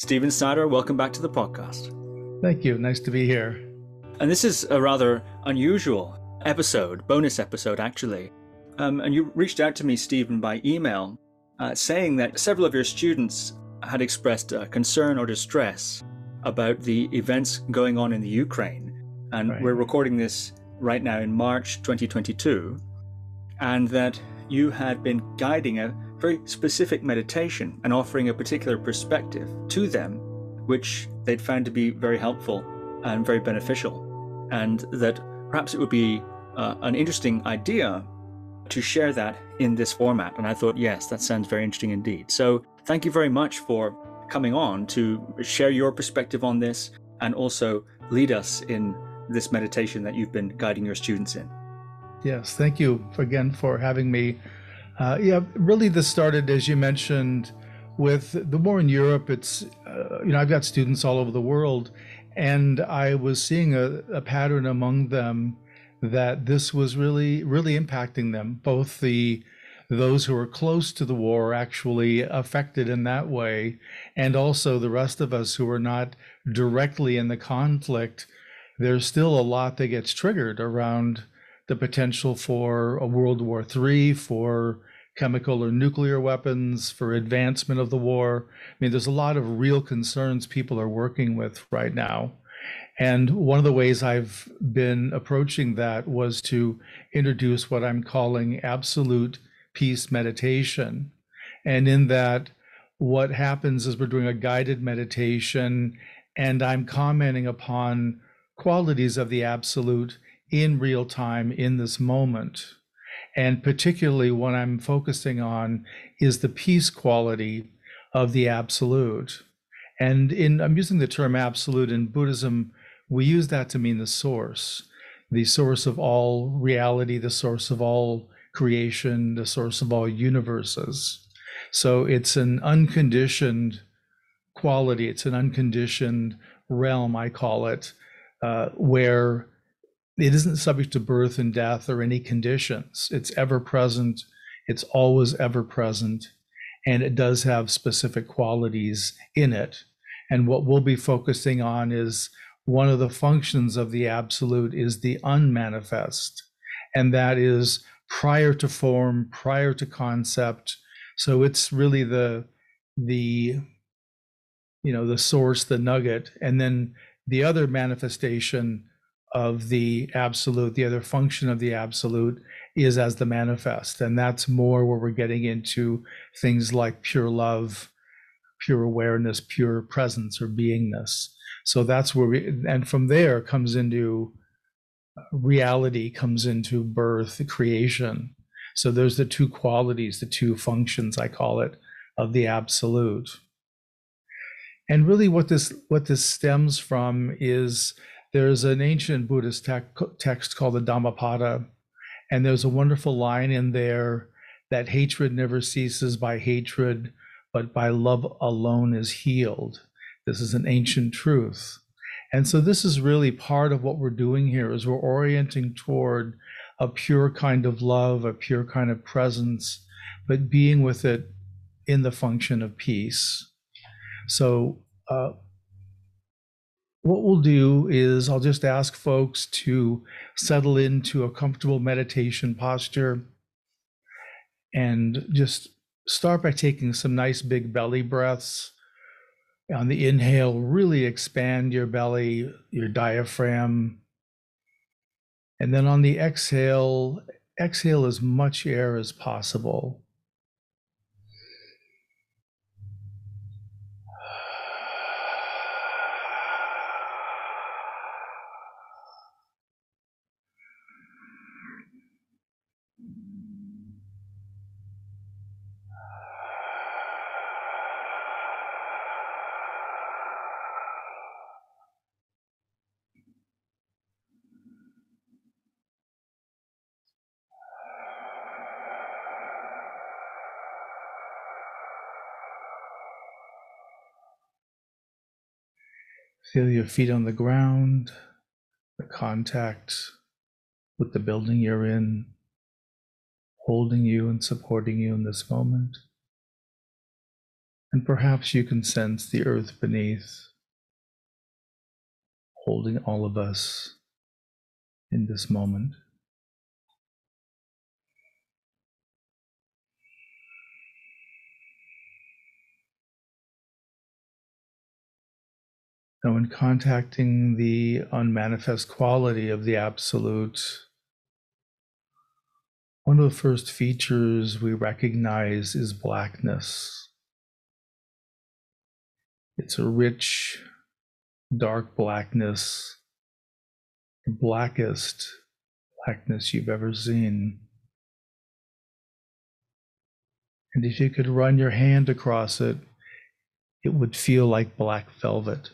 Stephen Snyder, welcome back to the podcast. Thank you. Nice to be here. And this is a rather unusual episode, bonus episode, actually. Um, and you reached out to me, Stephen, by email, uh, saying that several of your students had expressed uh, concern or distress about the events going on in the Ukraine. And right. we're recording this right now in March 2022. And that you had been guiding a very specific meditation and offering a particular perspective to them, which they'd found to be very helpful and very beneficial. And that perhaps it would be uh, an interesting idea to share that in this format. And I thought, yes, that sounds very interesting indeed. So thank you very much for coming on to share your perspective on this and also lead us in this meditation that you've been guiding your students in. Yes, thank you again for having me uh, yeah, really, this started, as you mentioned, with the war in Europe. It's, uh, you know, I've got students all over the world, and I was seeing a, a pattern among them that this was really, really impacting them. Both the those who are close to the war actually affected in that way, and also the rest of us who are not directly in the conflict. There's still a lot that gets triggered around the potential for a World War III, for chemical or nuclear weapons, for advancement of the war. I mean, there's a lot of real concerns people are working with right now. And one of the ways I've been approaching that was to introduce what I'm calling absolute peace meditation. And in that, what happens is we're doing a guided meditation, and I'm commenting upon qualities of the absolute in real time in this moment. And particularly what I'm focusing on is the peace quality of the absolute. And in I'm using the term absolute in Buddhism, we use that to mean the source, the source of all reality, the source of all creation, the source of all universes. So it's an unconditioned quality, it's an unconditioned realm, I call it, uh, where it isn't subject to birth and death or any conditions. It's ever present, it's always ever present, and it does have specific qualities in it. And what we'll be focusing on is one of the functions of the absolute is the unmanifest, and that is prior to form, prior to concept. So it's really the the you know the source, the nugget, and then the other manifestation of the absolute, the other function of the absolute is as the manifest. And that's more where we're getting into things like pure love, pure awareness, pure presence or beingness. So that's where we, and from there comes into uh, reality, comes into birth, creation. So there's the two qualities, the two functions, I call it, of the absolute. And really what this what this stems from is there's an ancient Buddhist text called the Dhammapada, and there's a wonderful line in there that hatred never ceases by hatred, but by love alone is healed. This is an ancient truth. And so this is really part of what we're doing here is we're orienting toward a pure kind of love, a pure kind of presence, but being with it in the function of peace. So uh, what we'll do is I'll just ask folks to settle into a comfortable meditation posture and just start by taking some nice big belly breaths. On the inhale, really expand your belly, your diaphragm. And then on the exhale, exhale as much air as possible. Feel your feet on the ground, the contact with the building you're in, holding you and supporting you in this moment. And perhaps you can sense the earth beneath, holding all of us in this moment. Now, in contacting the unmanifest quality of the Absolute, one of the first features we recognize is blackness. It's a rich, dark blackness, the blackest blackness you've ever seen. And if you could run your hand across it, it would feel like black velvet.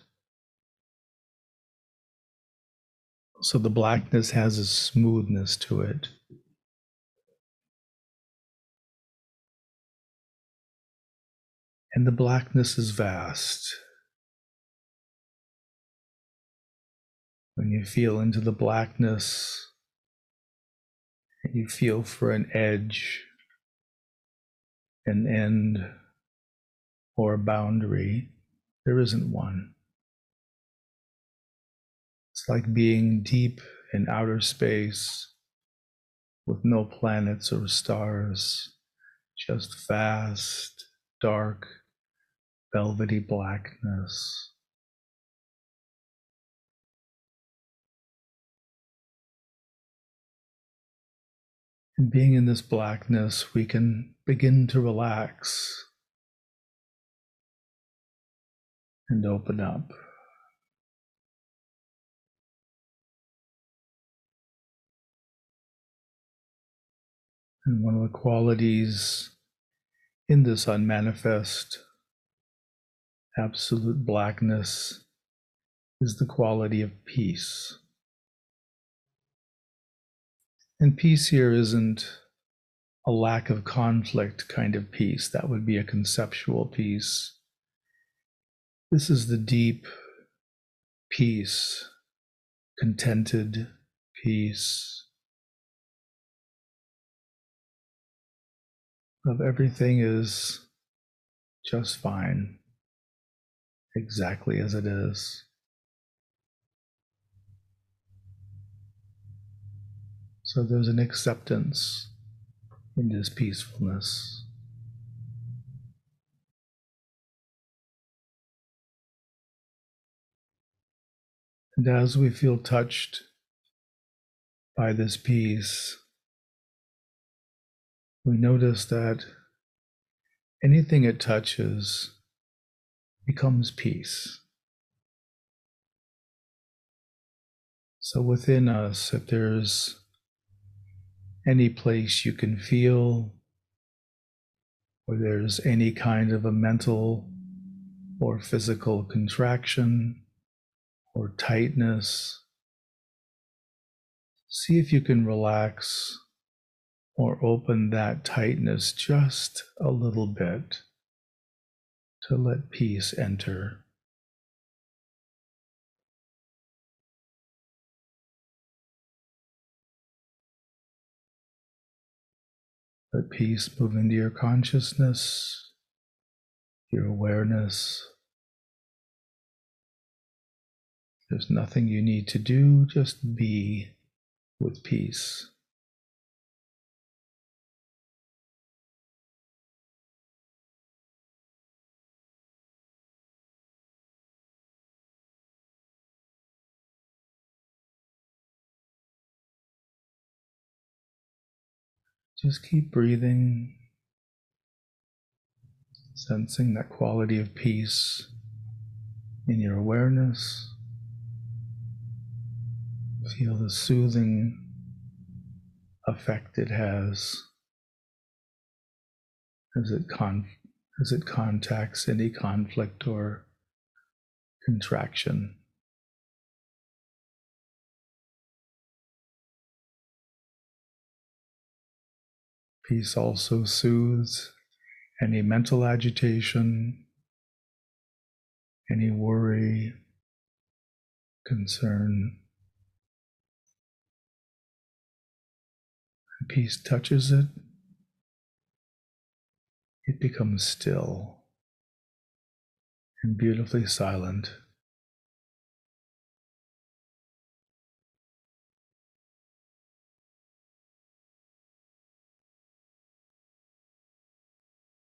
So the blackness has a smoothness to it. And the blackness is vast. When you feel into the blackness, you feel for an edge, an end, or a boundary, there isn't one. It's like being deep in outer space with no planets or stars, just vast, dark, velvety blackness. And being in this blackness, we can begin to relax and open up. And one of the qualities in this unmanifest absolute blackness is the quality of peace. And peace here isn't a lack of conflict kind of peace, that would be a conceptual peace. This is the deep peace, contented peace of everything is just fine, exactly as it is. So there's an acceptance in this peacefulness. And as we feel touched by this peace, we notice that anything it touches becomes peace. So within us, if there's any place you can feel, or there's any kind of a mental or physical contraction or tightness, see if you can relax or open that tightness just a little bit to let peace enter. Let peace move into your consciousness, your awareness. There's nothing you need to do, just be with peace. Just keep breathing, sensing that quality of peace in your awareness. Feel the soothing effect it has as it, con- as it contacts any conflict or contraction. Peace also soothes any mental agitation, any worry, concern. Peace touches it, it becomes still. and beautifully silent.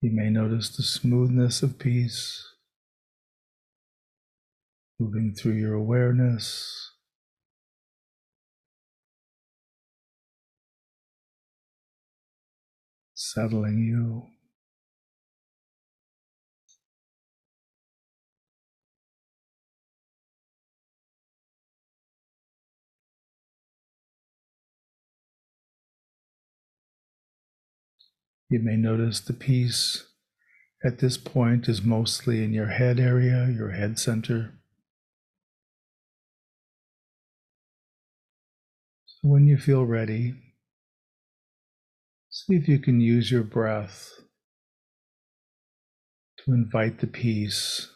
You may notice the smoothness of peace moving through your awareness. Settling you. You may notice the peace at this point is mostly in your head area, your head center. So when you feel ready, see if you can use your breath to invite the peace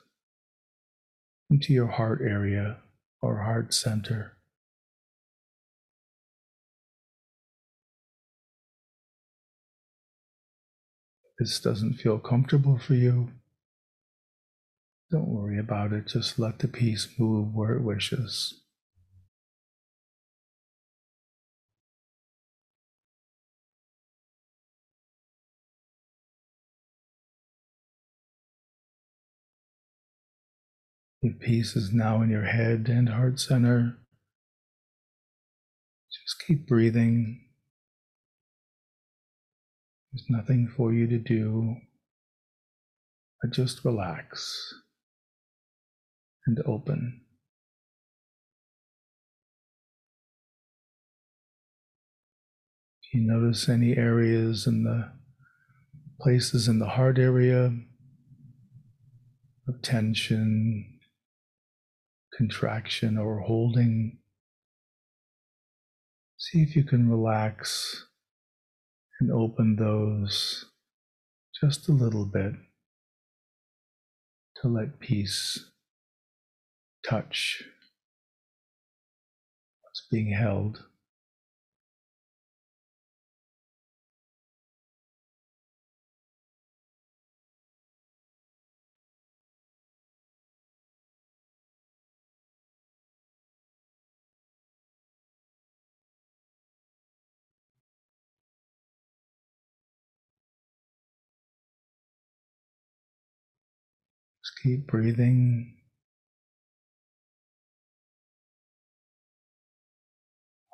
into your heart area or heart center. This doesn't feel comfortable for you, don't worry about it. Just let the peace move where it wishes. Your peace is now in your head and heart center. Just keep breathing. There's nothing for you to do, but just relax and open. If you notice any areas in the places in the heart area of tension, contraction, or holding, see if you can relax and open those just a little bit to let peace touch what's being held. Just keep breathing.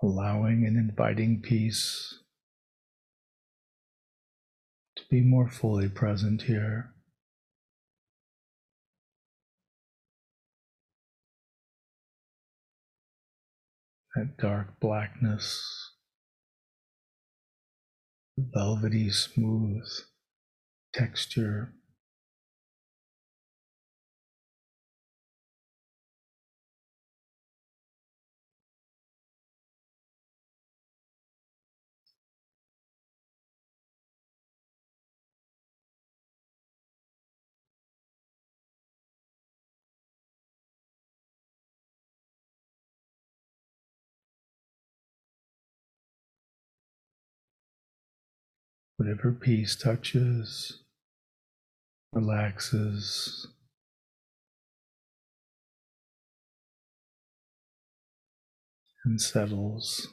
Allowing and inviting peace to be more fully present here. That dark blackness, velvety smooth texture Whatever peace touches, relaxes, and settles.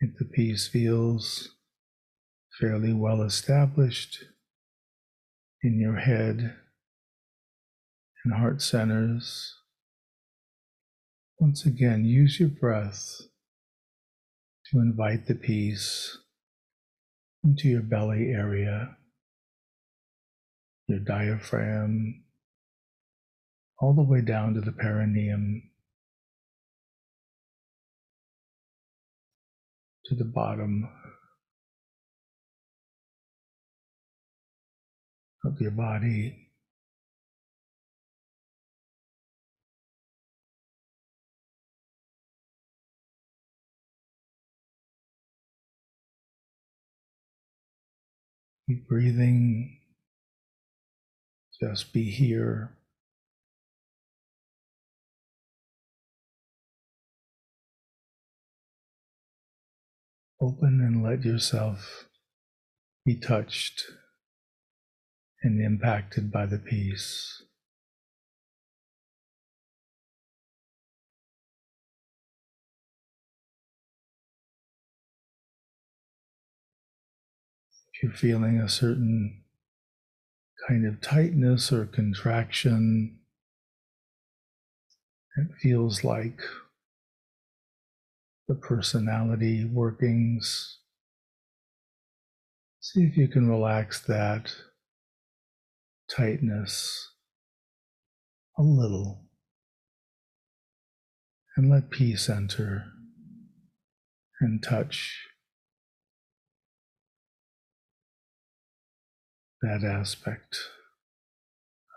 If the peace feels fairly well established in your head and heart centers. Once again, use your breath to invite the peace into your belly area, your diaphragm, all the way down to the perineum, to the bottom of your body. Keep breathing. Just be here. Open and let yourself be touched and impacted by the peace. If you're feeling a certain kind of tightness or contraction, it feels like the personality workings. See if you can relax that tightness a little and let peace enter and touch that aspect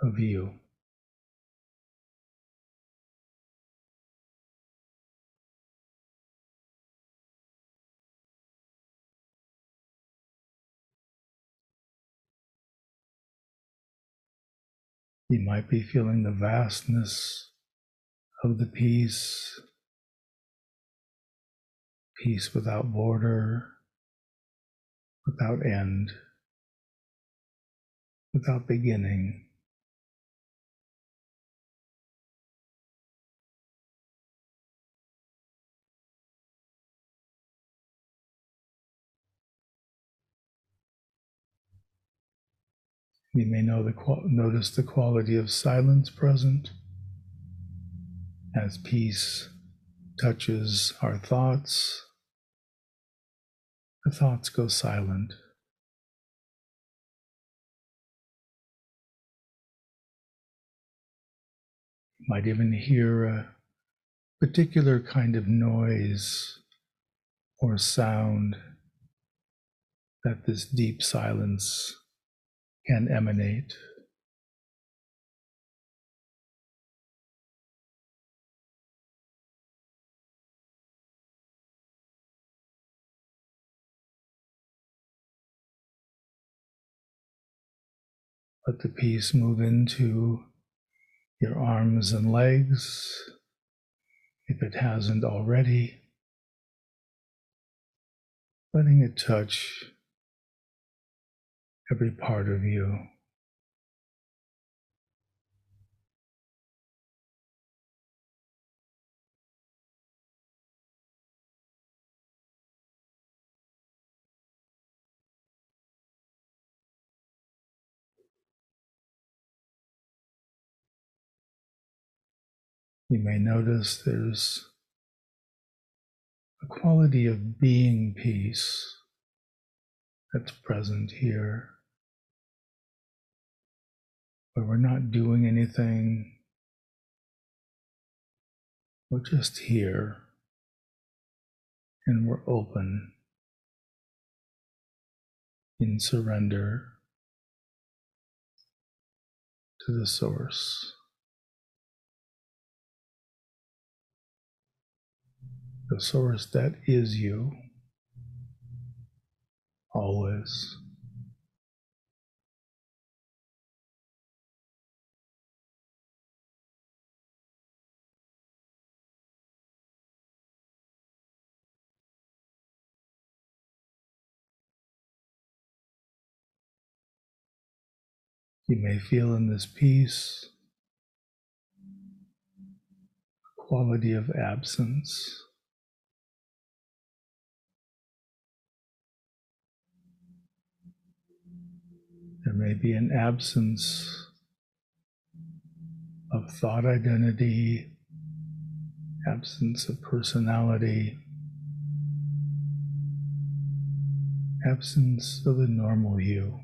of you. You might be feeling the vastness of the peace, peace without border, without end, without beginning. You may know the, notice the quality of silence present as peace touches our thoughts. The thoughts go silent. You might even hear a particular kind of noise or sound that this deep silence can emanate. Let the peace move into your arms and legs if it hasn't already. Letting it touch every part of you. You may notice there's a quality of being peace that's present here where we're not doing anything, we're just here. And we're open. In surrender. To the source. The source that is you. Always. You may feel in this peace a quality of absence. There may be an absence of thought identity, absence of personality, absence of the normal you.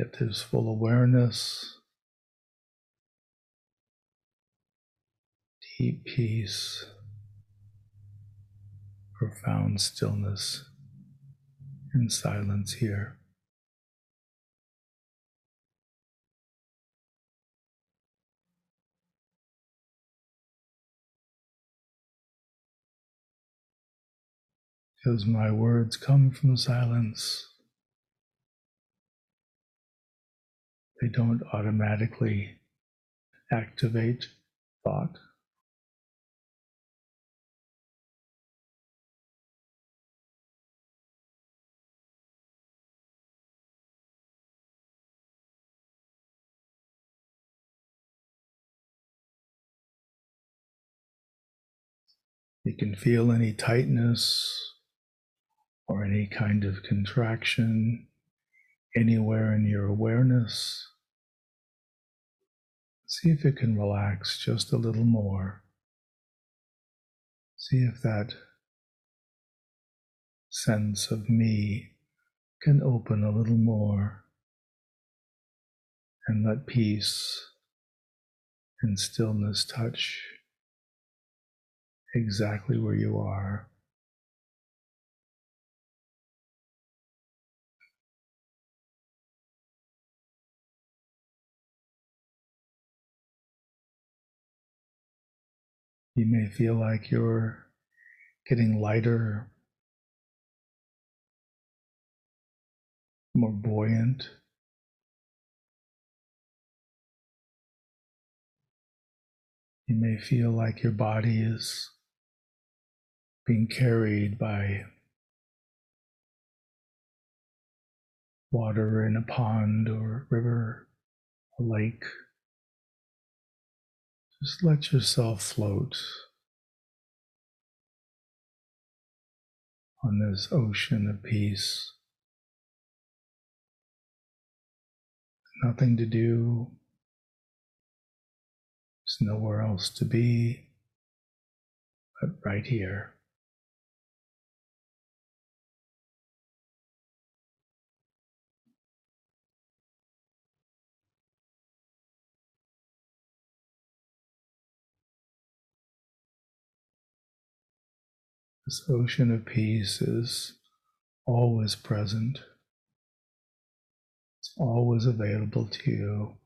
Yet there's full awareness, deep peace, profound stillness and silence here. As my words come from silence, they don't automatically activate thought. You can feel any tightness or any kind of contraction anywhere in your awareness. See if it can relax just a little more. See if that sense of me can open a little more and let peace and stillness touch exactly where you are. You may feel like you're getting lighter, more buoyant. You may feel like your body is being carried by water in a pond or river, a lake. Just let yourself float on this ocean of peace. Nothing to do. There's nowhere else to be but right here. This ocean of peace is always present. It's always available to you.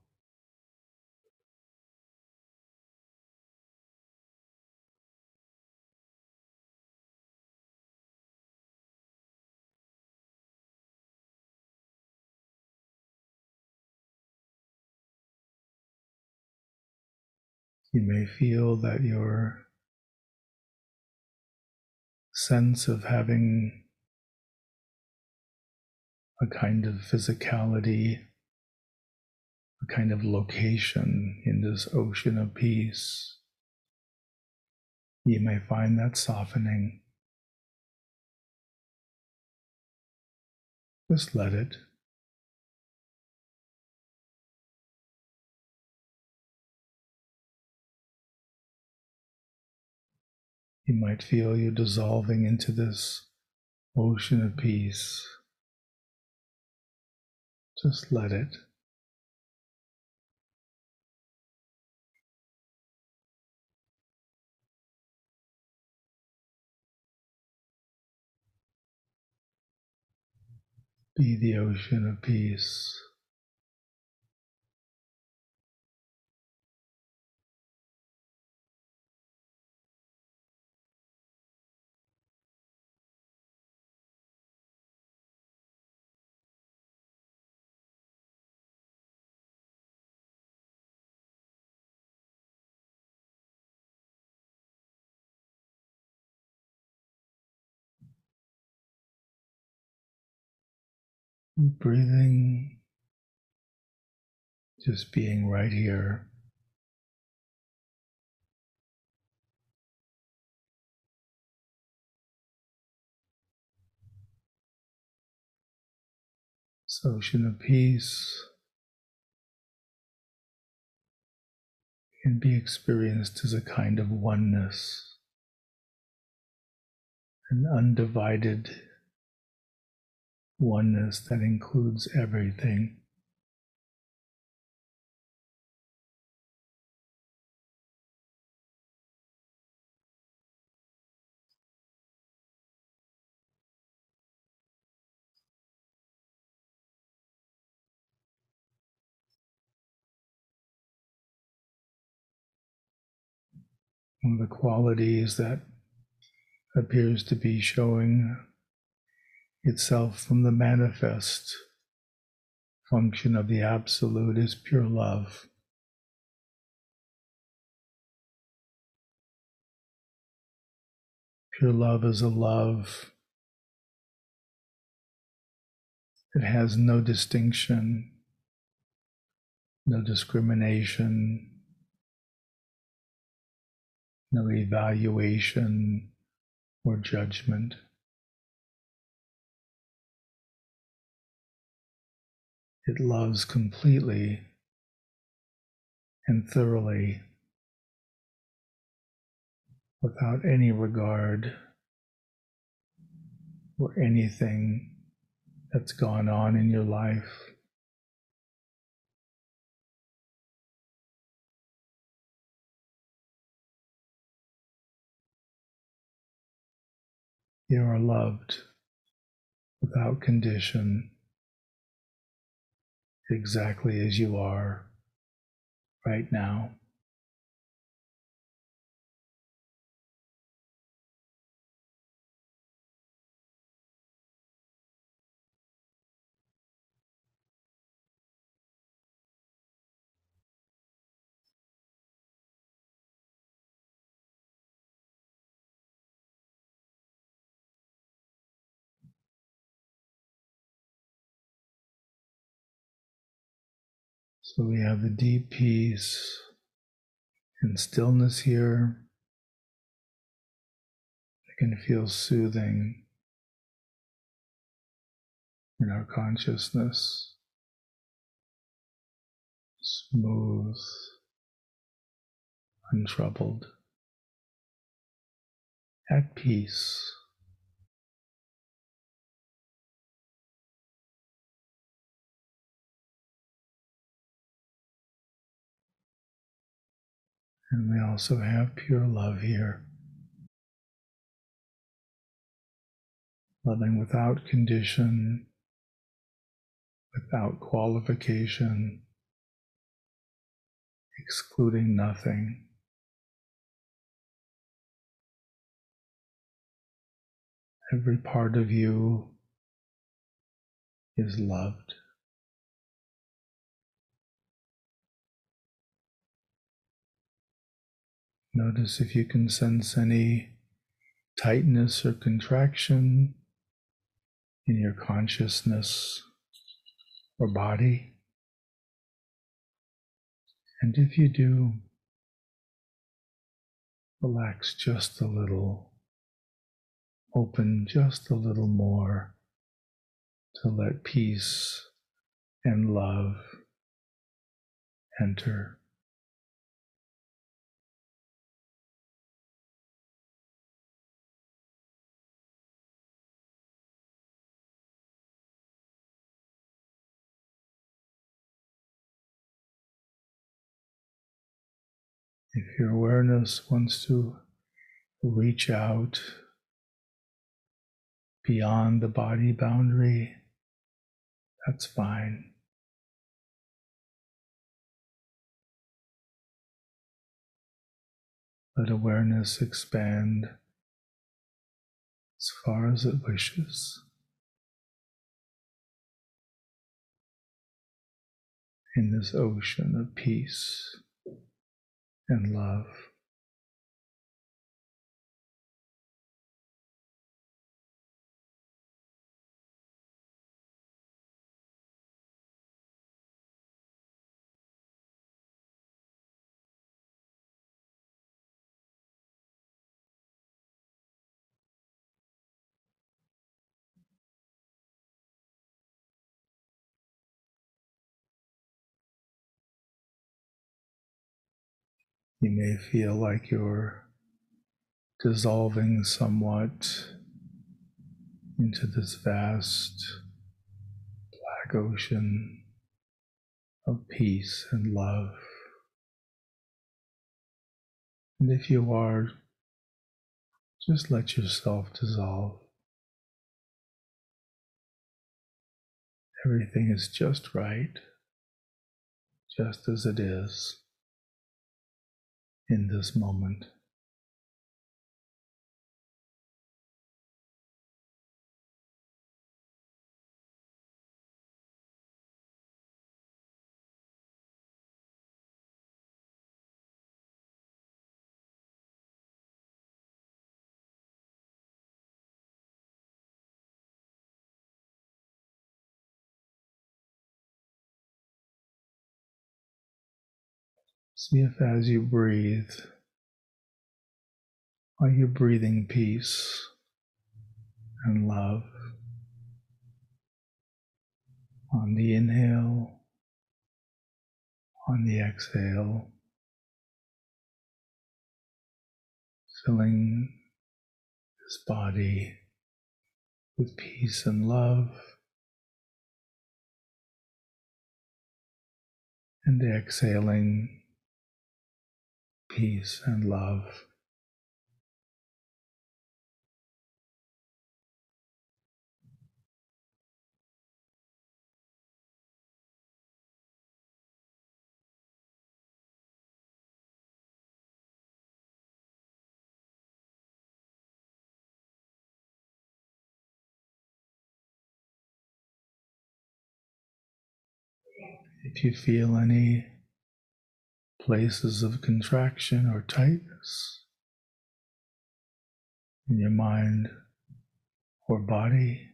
You may feel that your sense of having a kind of physicality, a kind of location in this ocean of peace. You may find that softening. Just let it. You might feel you dissolving into this ocean of peace. Just let it. Be the ocean of peace. Breathing, just being right here. This ocean of peace can be experienced as a kind of oneness, an undivided oneness that includes everything. One of the qualities that appears to be showing itself from the manifest function of the Absolute is pure love. Pure love is a love that has no distinction, no discrimination, no evaluation or judgment. It loves completely and thoroughly without any regard for anything that's gone on in your life. You are loved without condition, exactly as you are right now. So we have the deep peace and stillness here. It can feel soothing in our consciousness, smooth, untroubled, at peace. And we also have pure love here. Loving without condition, without qualification, excluding nothing. Every part of you is loved. Notice if you can sense any tightness or contraction in your consciousness or body. And if you do, relax just a little, open just a little more to let peace and love enter. If your awareness wants to reach out beyond the body boundary, that's fine. Let awareness expand as far as it wishes. In this ocean of peace and love. You may feel like you're dissolving somewhat into this vast black ocean of peace and love. And if you are, just let yourself dissolve. Everything is just right, just as it is in this moment. See if as you breathe, are you breathing peace and love? On the inhale, on the exhale, filling this body with peace and love. And exhaling peace and love. If you feel any places of contraction or tightness in your mind or body,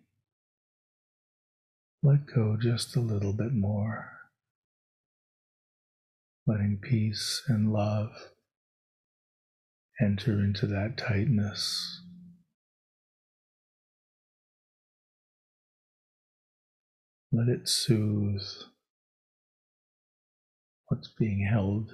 let go just a little bit more, letting peace and love enter into that tightness. Let it soothe what's being held.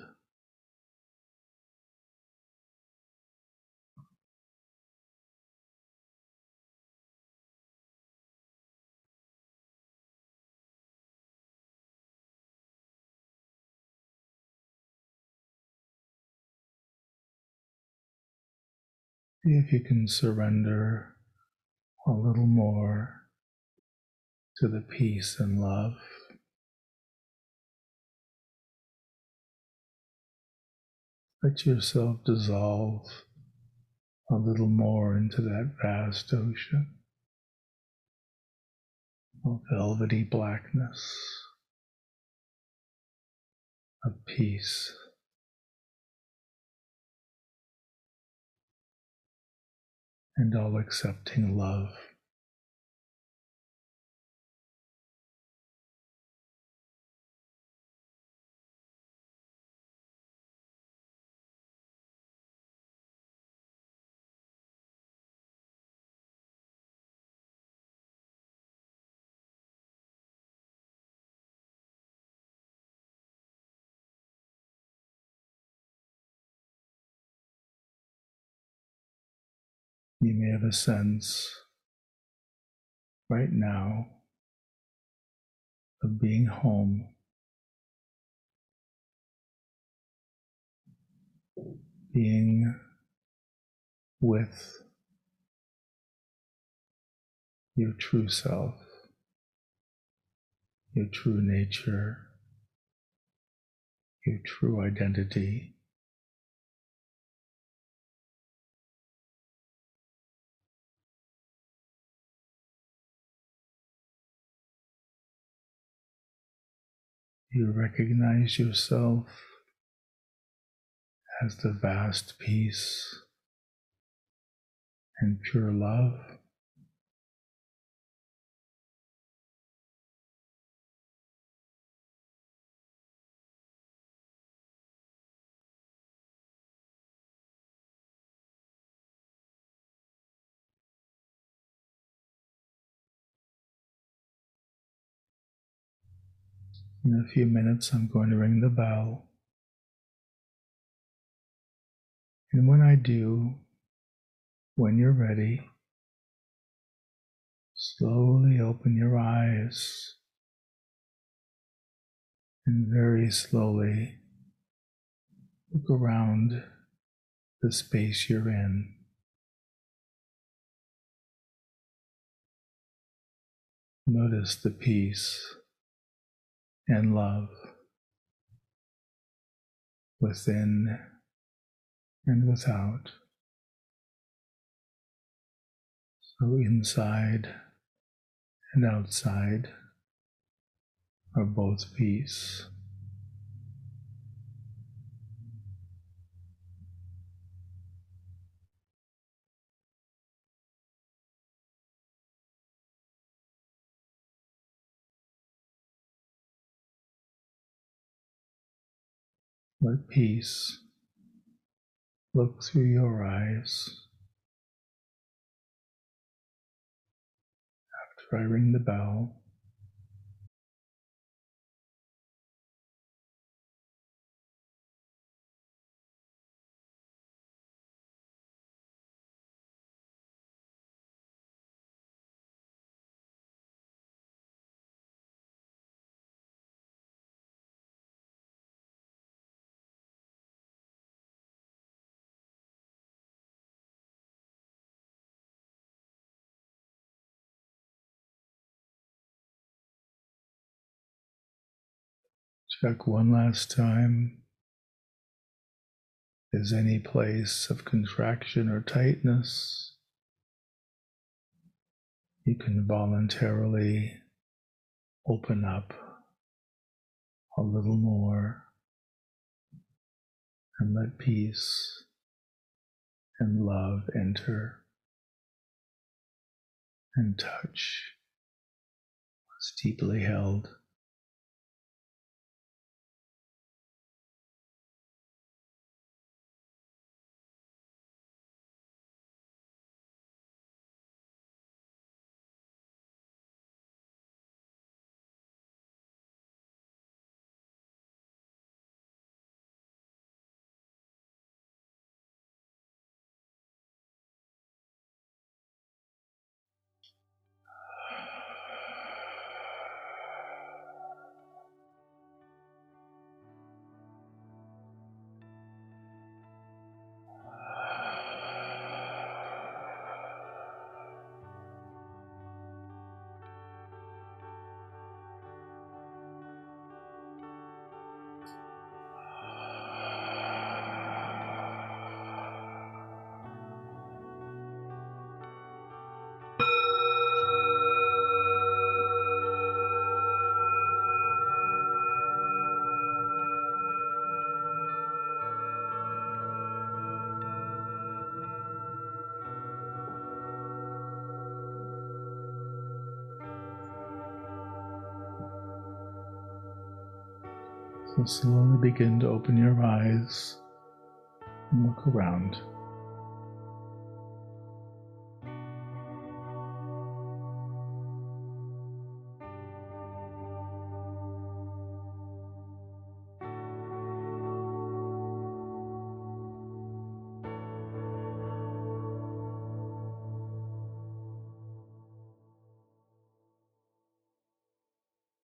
See if you can surrender a little more to the peace and love. Let yourself dissolve a little more into that vast ocean of velvety blackness, of peace. And all accepting love. You may have a sense right now of being home, being with your true self, your true nature, your true identity. You recognize yourself as the vast peace and pure love. In a few minutes, I'm going to ring the bell. And when I do, when you're ready, slowly open your eyes and very slowly look around the space you're in. Notice the peace and love within and without. So inside and outside are both peace. Let peace look through your eyes. After I ring the bell, Check one last time. Is any place of contraction or tightness? You can voluntarily open up a little more and let peace and love enter and touch what's deeply held. So slowly begin to open your eyes and look around.